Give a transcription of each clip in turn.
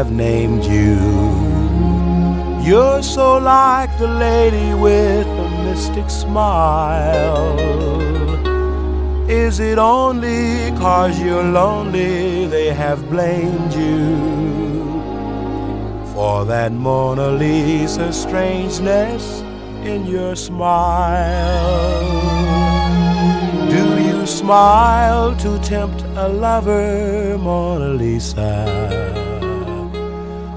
have named you. You're so like the lady with a mystic smile. Is it only cause you're lonely they have blamed you for that Mona Lisa strangeness in your smile? Do you smile to tempt a lover, Mona Lisa?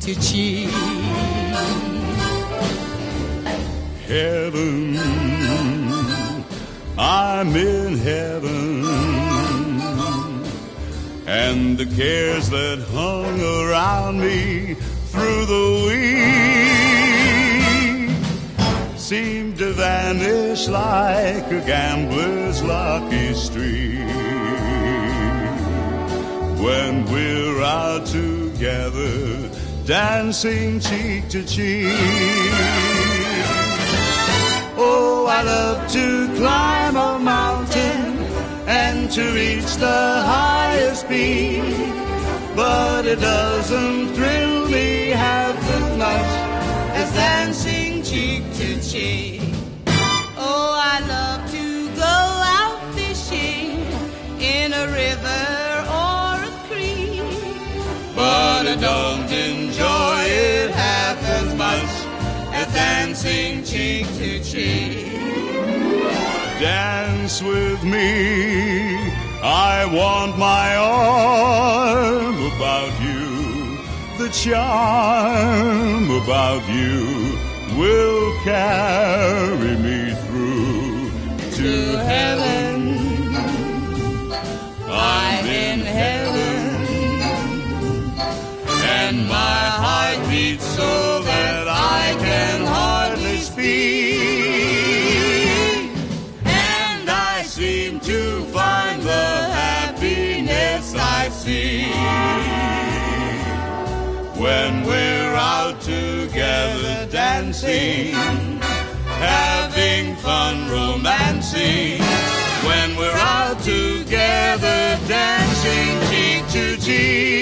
To cheek. heaven. I'm in heaven. And the cares that hung around me through the week seem to vanish like a gambler's lucky streak. When we're out together, dancing cheek to cheek. Oh, I love to climb a mountain and to reach the highest peak. But it doesn't thrill me half as much as dancing cheek to cheek. Oh, I love to go out fishing in a river or a creek. But I don't dancing cheek to cheek. Dance with me. I want my arm about you. The charm about you will carry dancing, having fun romancing. When we're out together dancing cheek to cheek.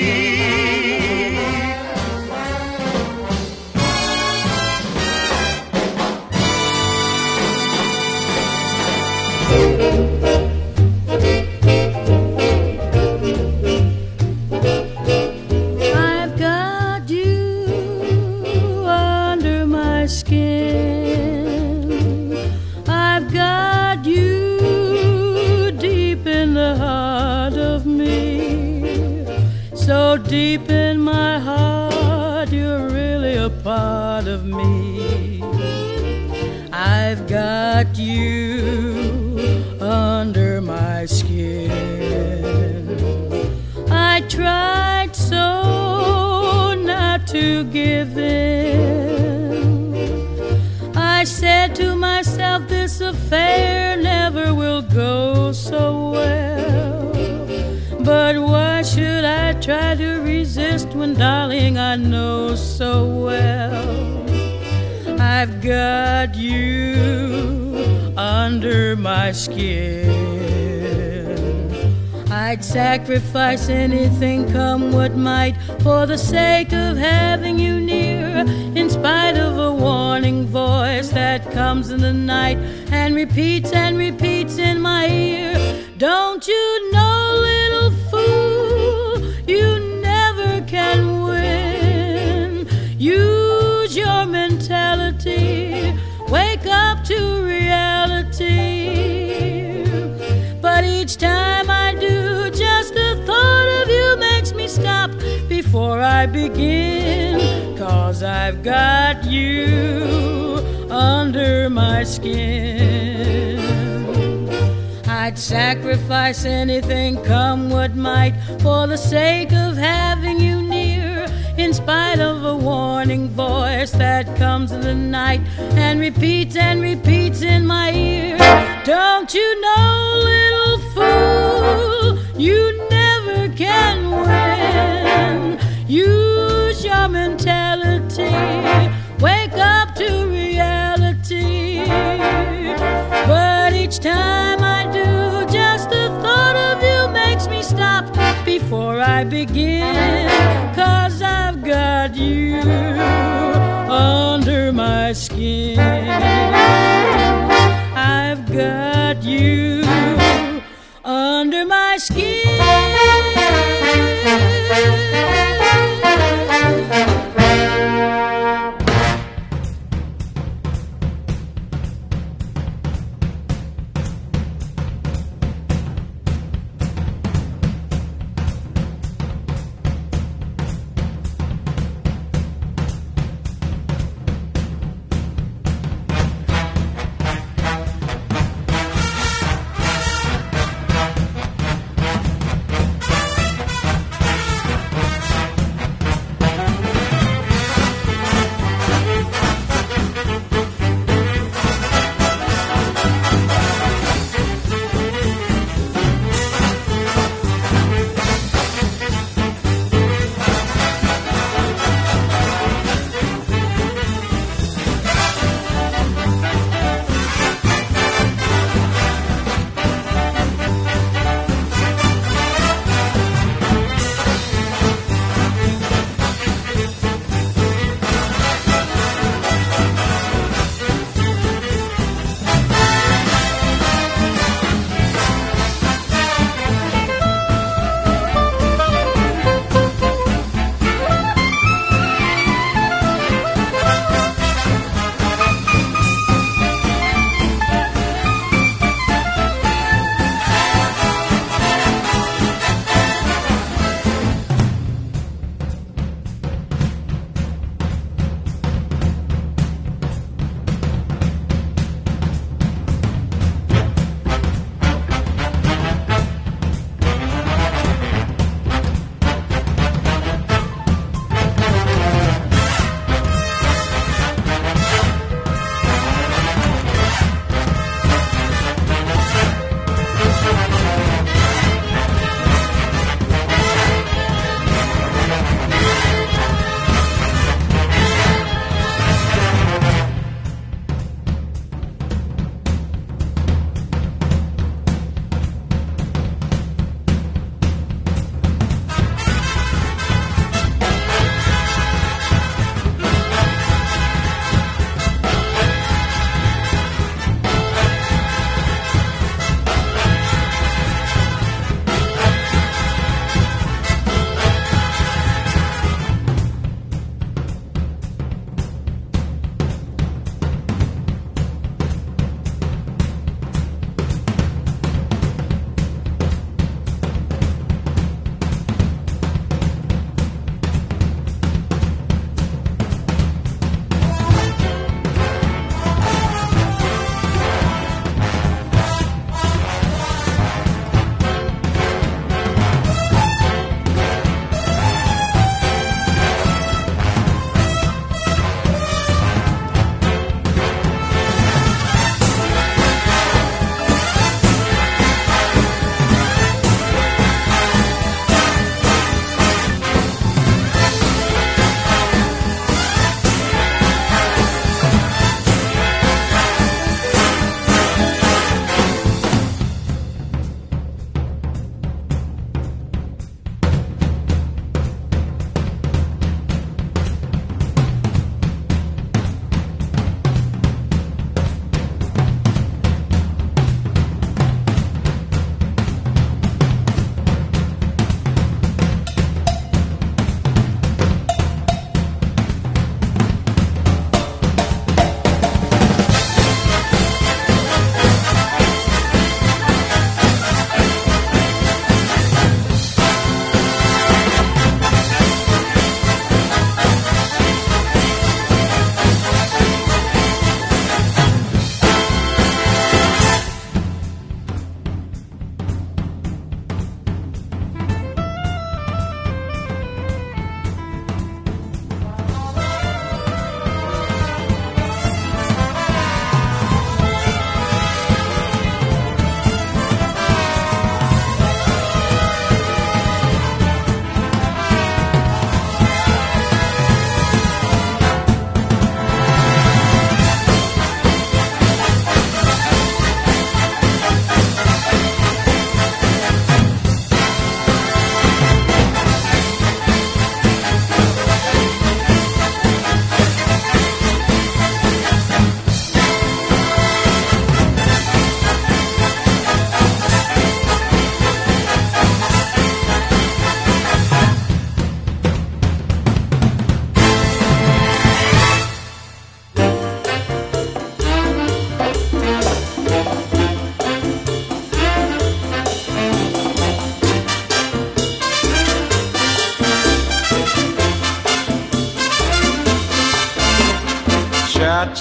When, darling, I know so well? I've got you under my skin. I'd sacrifice anything, come what might, for the sake of having you near. In spite of a warning voice that comes in the night and repeats and repeats in my ear. Don't you know, Use your mentality, wake up to reality. But each time I do, just the thought of you makes me stop before I begin. Cause I've got you under my skin. I'd sacrifice anything, come what might, for the sake of having you near. Spite of a warning voice that comes in the night and repeats and repeats in my ear. Don't you know, little fool, you never can win. Use your mentality, wake up to reality. But each time before I begin. Cause I've got you under my skin. I've got you under my skin.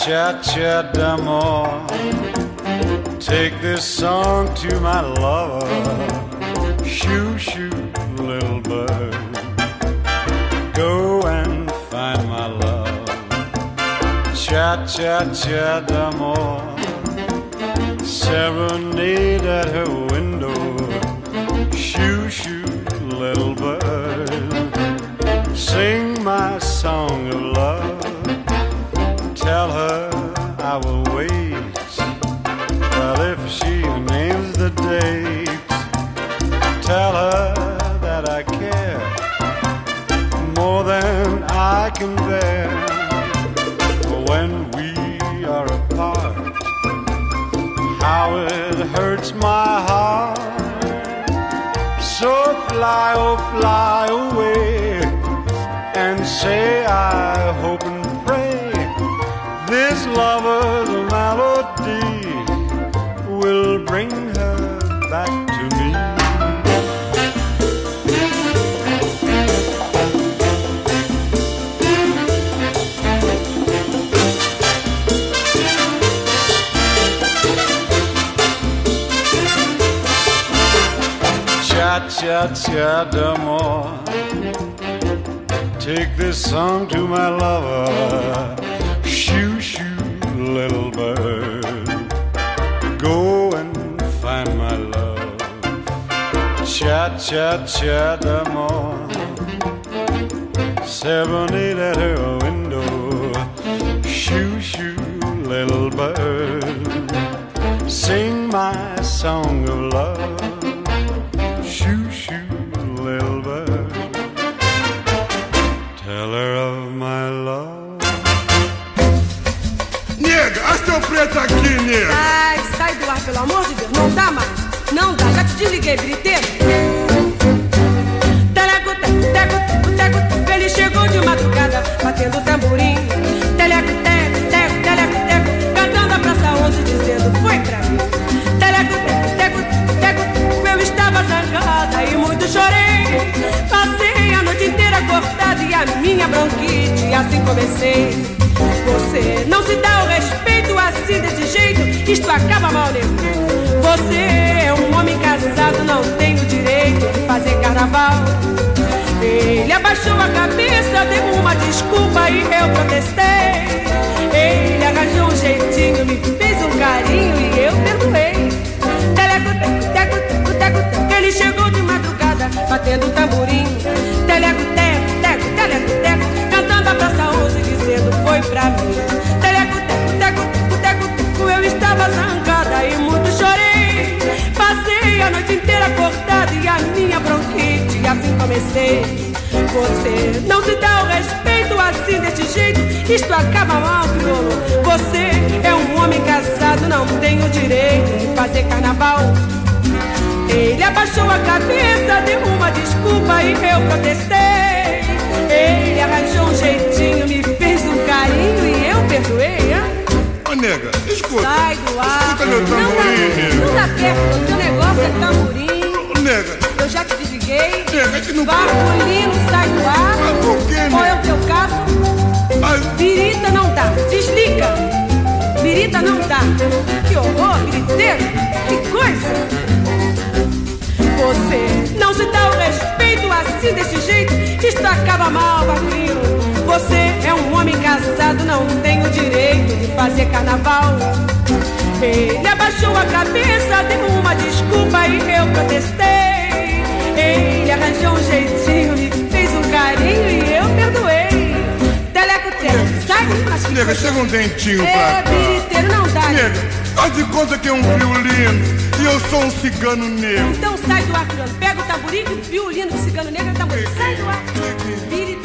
Cha cha d'amour. Take this song to my lover. Shoo shoo, little bird. Go and find my love. Cha cha cha d'amour. Serenade at her window. D'amour. Take this song to my lover. Shoo shoo, little bird. Go and find my love. Cha cha cha d'amour. Serenade at her window. Shoo shoo, little bird. Sing my song of love. Amor de Deus. Não dá mais. Não dá. Já te desliguei, briteiro. Teleco, teco, teco, teco. Ele chegou de madrugada, batendo tamborim. Teleco, teco, teco, teleco, teco. Cantando a Praça 11, dizendo, foi pra mim. Teleco, teco, teco, teco. Eu estava zangada e muito chorei. Passei a noite inteira acordada e a minha bronquite, assim comecei. Você não se dá o respeito assim desse jeito, isto acaba mal, nego. Você é um homem casado, não tem o direito de fazer carnaval. Ele abaixou a cabeça, deu uma desculpa e eu protestei. Ele arranjou um jeitinho, me fez um carinho e eu perdoei. Teleco, teco, teco, teco, teco. Ele chegou de madrugada, batendo tamborim. Teleco, teco, teco, teleco, teco. Cantando a praça 11, dizendo foi pra mim. Teleco, teco, teco, teco, teco. Eu estava zangada e muito chorei. A noite inteira acordada e a minha bronquite, assim comecei. Você não se dá o respeito assim desse jeito, isto acaba mal, crioulo. Você é um homem casado, não tem o direito de fazer carnaval. Ele abaixou a cabeça, deu uma desculpa e eu protestei. Ele arranjou um jeitinho, me fez um carinho e eu perdoei. hã? Ô, nega, escuta. Sai do ar. Escuta meu não dá, tamborim, não dá perto, o teu negócio é tamborim. Ô, nega, Eu já te desliguei. nega, que não... Barulhino, sai do ar. Mas por quê, Qual é o teu caso? Ai, Birita não dá, desliga. Birita não dá. Que horror, biriteiro. Que coisa. Você não se dá o respeito assim desse jeito. Isto acaba mal, Barulhino. Você é um homem casado, não tem fazer carnaval. Ele abaixou a cabeça, deu uma desculpa e eu protestei. Ele arranjou um jeitinho, me fez um carinho e eu perdoei. Teleco, teleco, sai mas nega, chega um dentinho É, pra cá. biriteiro não dá. Nega, faz de conta que é um violino e eu sou um cigano negro. Então sai do ar. Pega o tamborim, que o violino de cigano negro é tamborim. Sai do ar.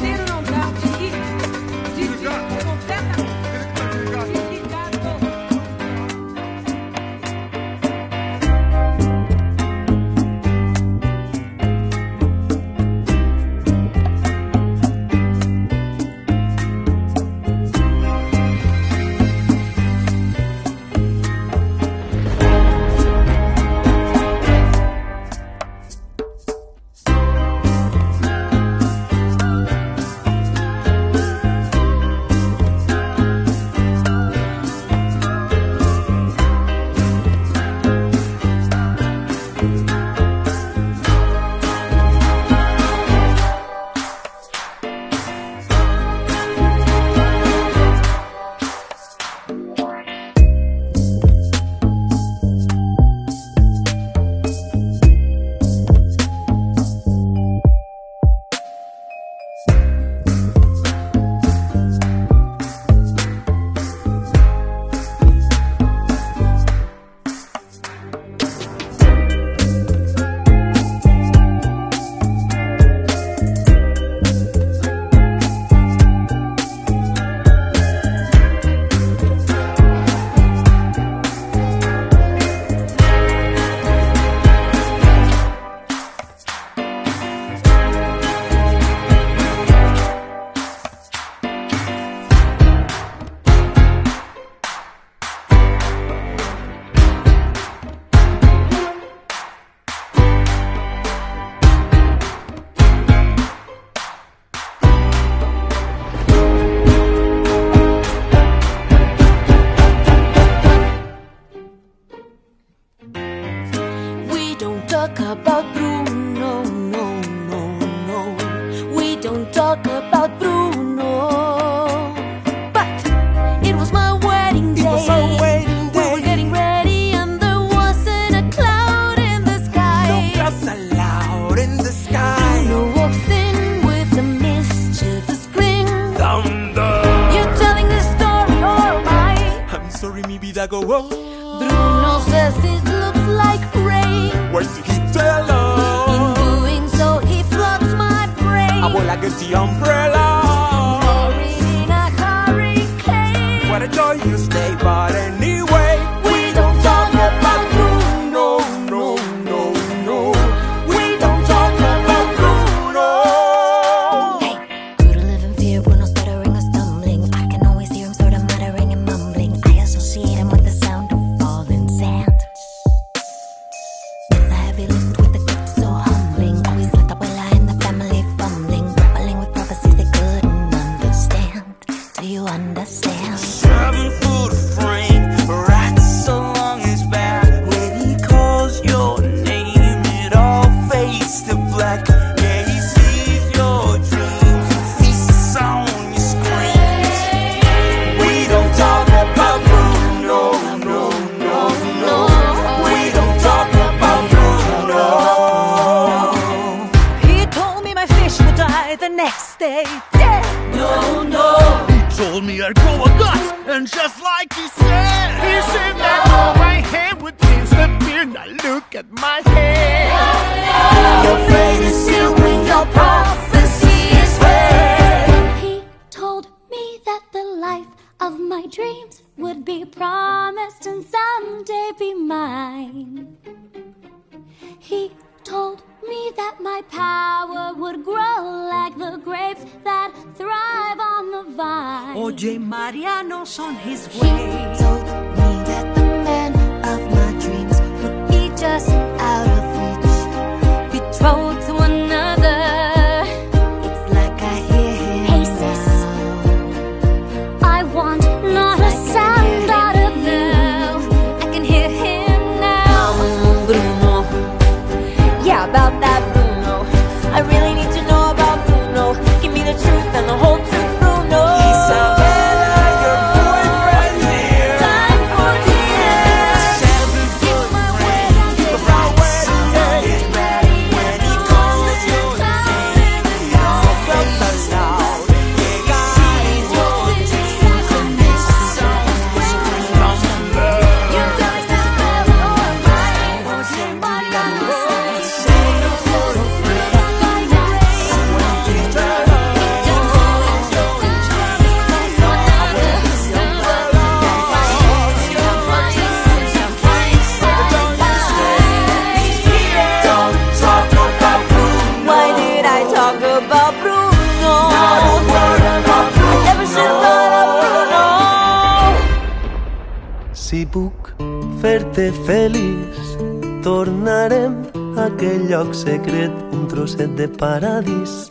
costet de paradís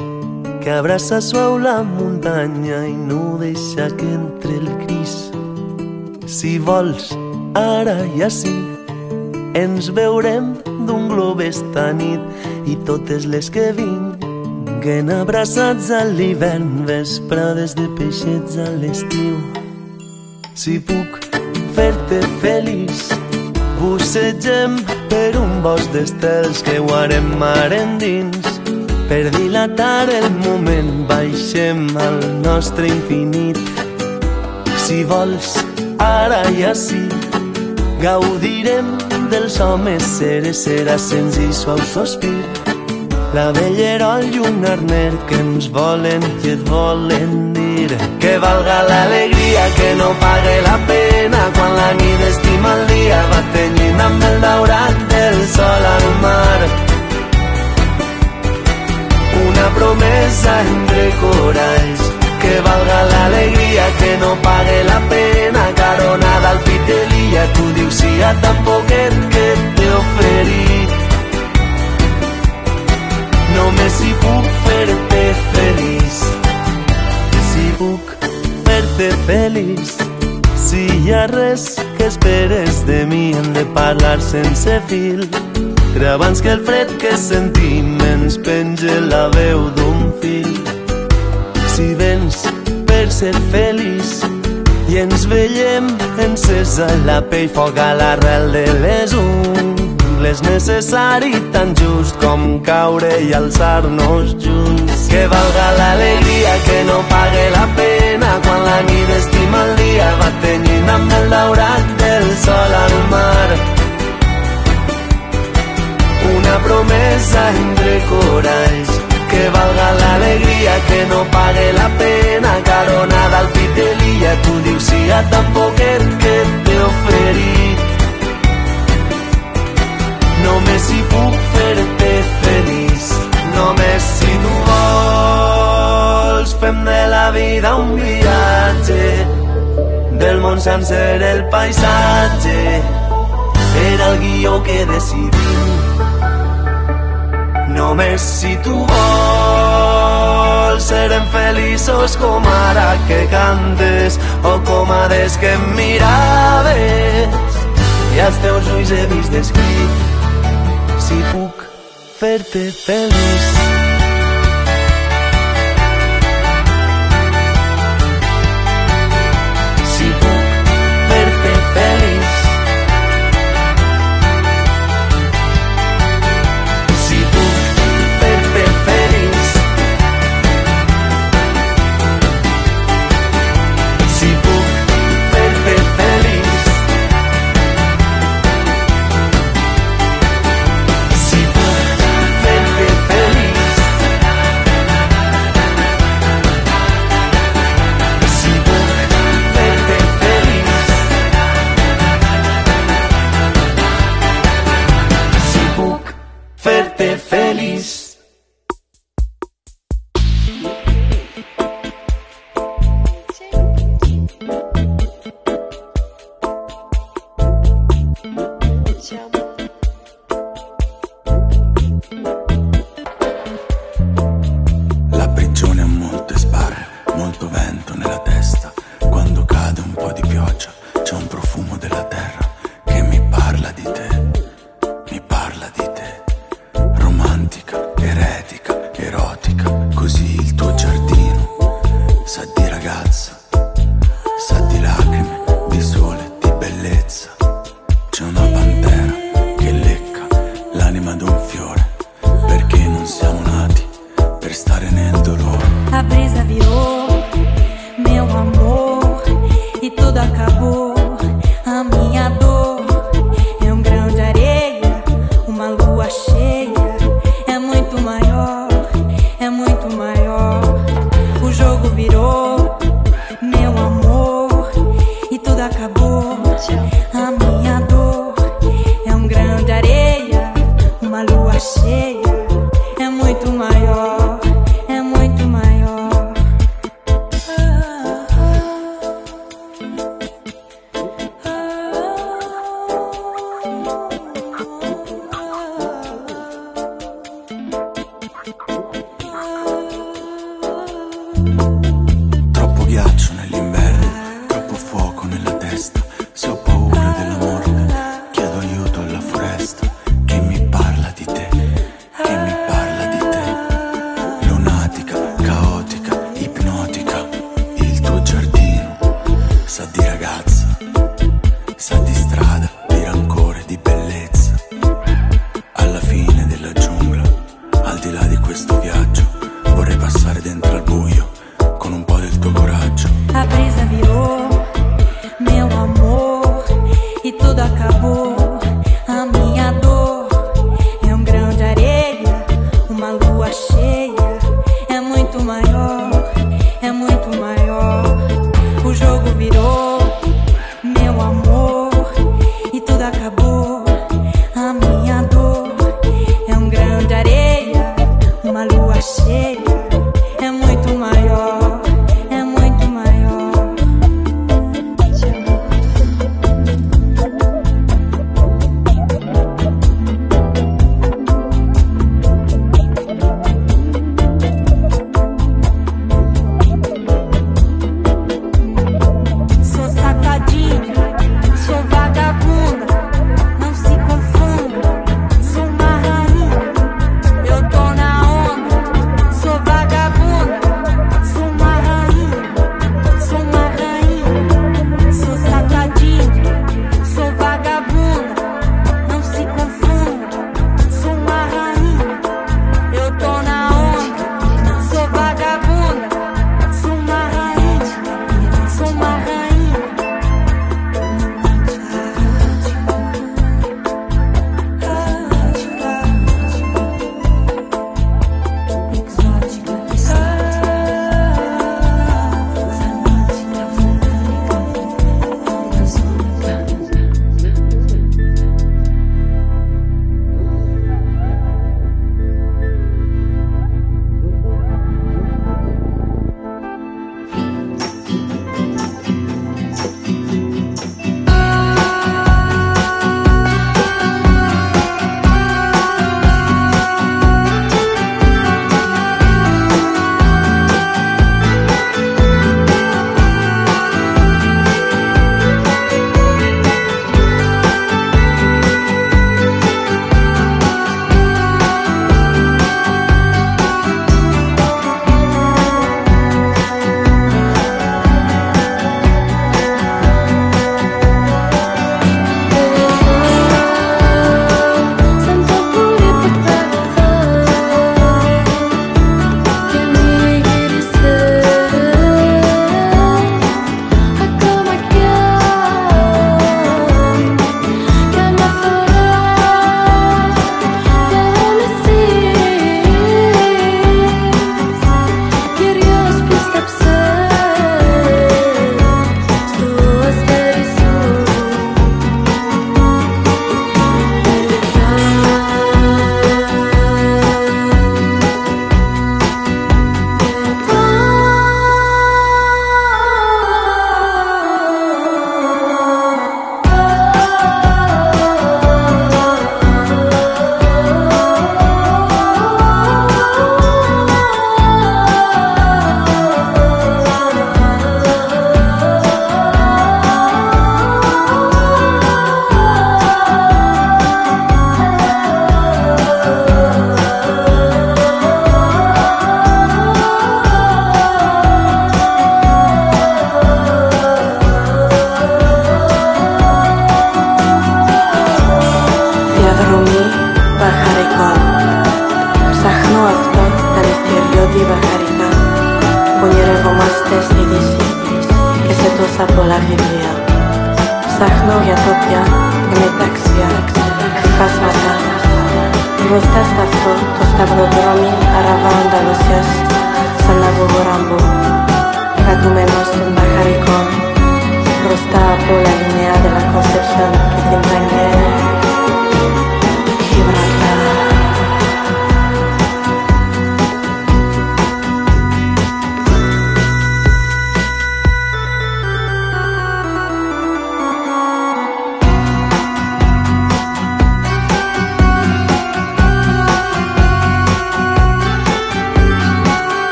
que abraça suau la muntanya i no deixa que entre el gris. Si vols, ara i així, ens veurem d'un glob esta nit i totes les que vinguen abraçats a l'hivern, vesprades de peixets a l'estiu. Si puc fer-te feliç, bussegem per un bosc d'estels que guarem mar endins per dilatar el moment, baixem al nostre infinit. Si vols, ara i així gaudirem dels homes, seré, serà senzill, suau sospir. La vellerol i un arner que ens volen i et volen dir que valga l'alegria, que no pague la pena quan la nit estima el dia va tenint amb el daurat del sol al mar una promesa entre coralls que valga l'alegria, que no pague la pena, caronada al pit de l'illa, tu dius sí a tan poquet que t'he oferit. Només si puc fer-te feliç, si puc fer-te feliç, si hi ha res que esperes de mi, hem de parlar sense fil. Creu abans que el fred que sentim ens penge la veu d'un fill. Si vens per ser feliç i ens veiem encesa la pell foc a l'arrel de les ungles. Necessari tan just com caure i alçar-nos junts. Que valga l'alegria que no pague la pena. Quan la nit estima el dia va tenyint amb el daurat del sol al mar una promesa entre coralls. Que valga l'alegria que no pague la pena. Caronada al pit de l'illa tu dius sí a tan poquet que t'he oferit. Només si puc fer-te feliç. Només si tu vols fem de la vida un viatge. Del món sencer el paisatge. Era el guió que decidim Només si tu vols serem feliços com ara que cantes o com a des que em miraves i als teus ulls he vist escrit si puc fer-te feliç.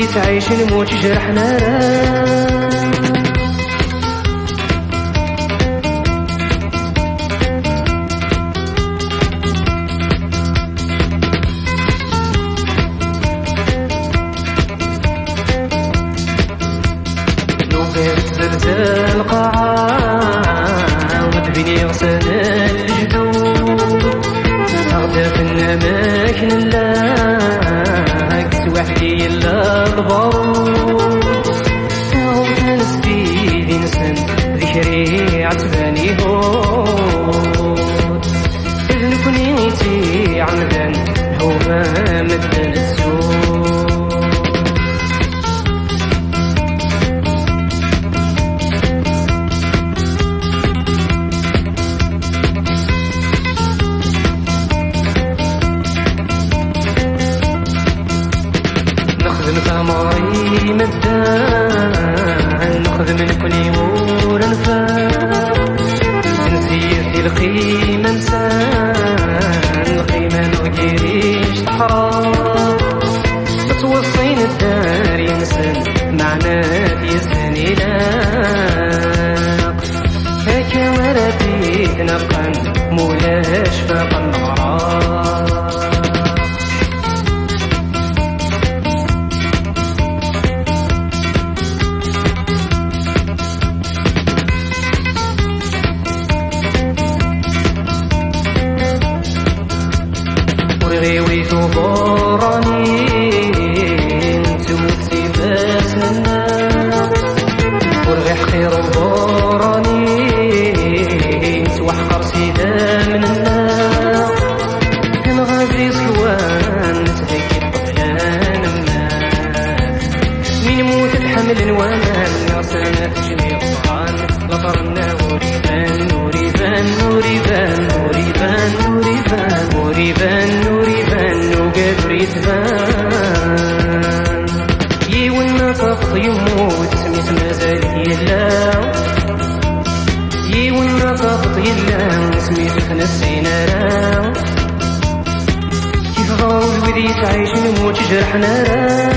تعيش نموت جرحنا. راه غيوي ثبوراني انت وسيباتنا ورغي حقير وبوراني جرحنا. راه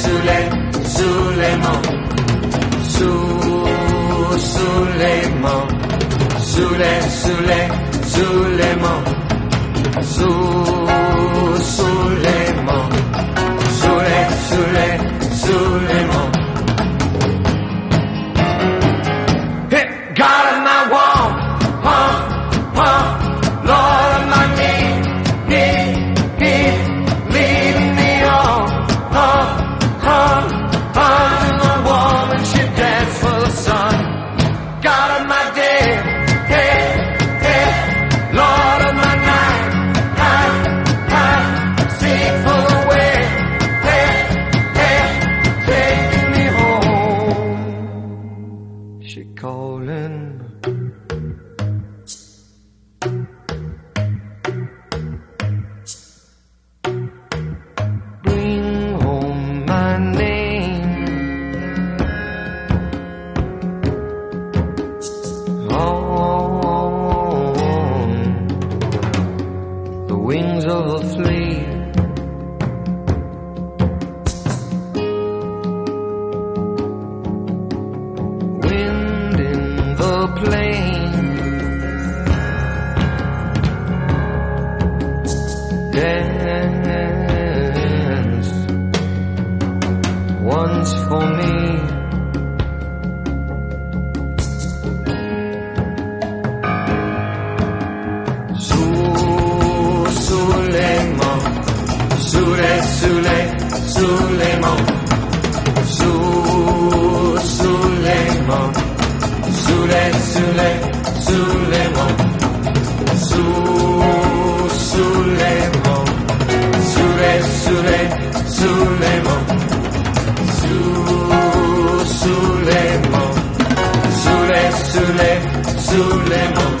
Souley, Souleyman, Sou, Souleyman, Souley, Souley, Souleyman, Sou. Süleyman Süle Süle Süleyman Su Süleyman Süre Süre Süleyman Su Süleyman Süre Süre Süleyman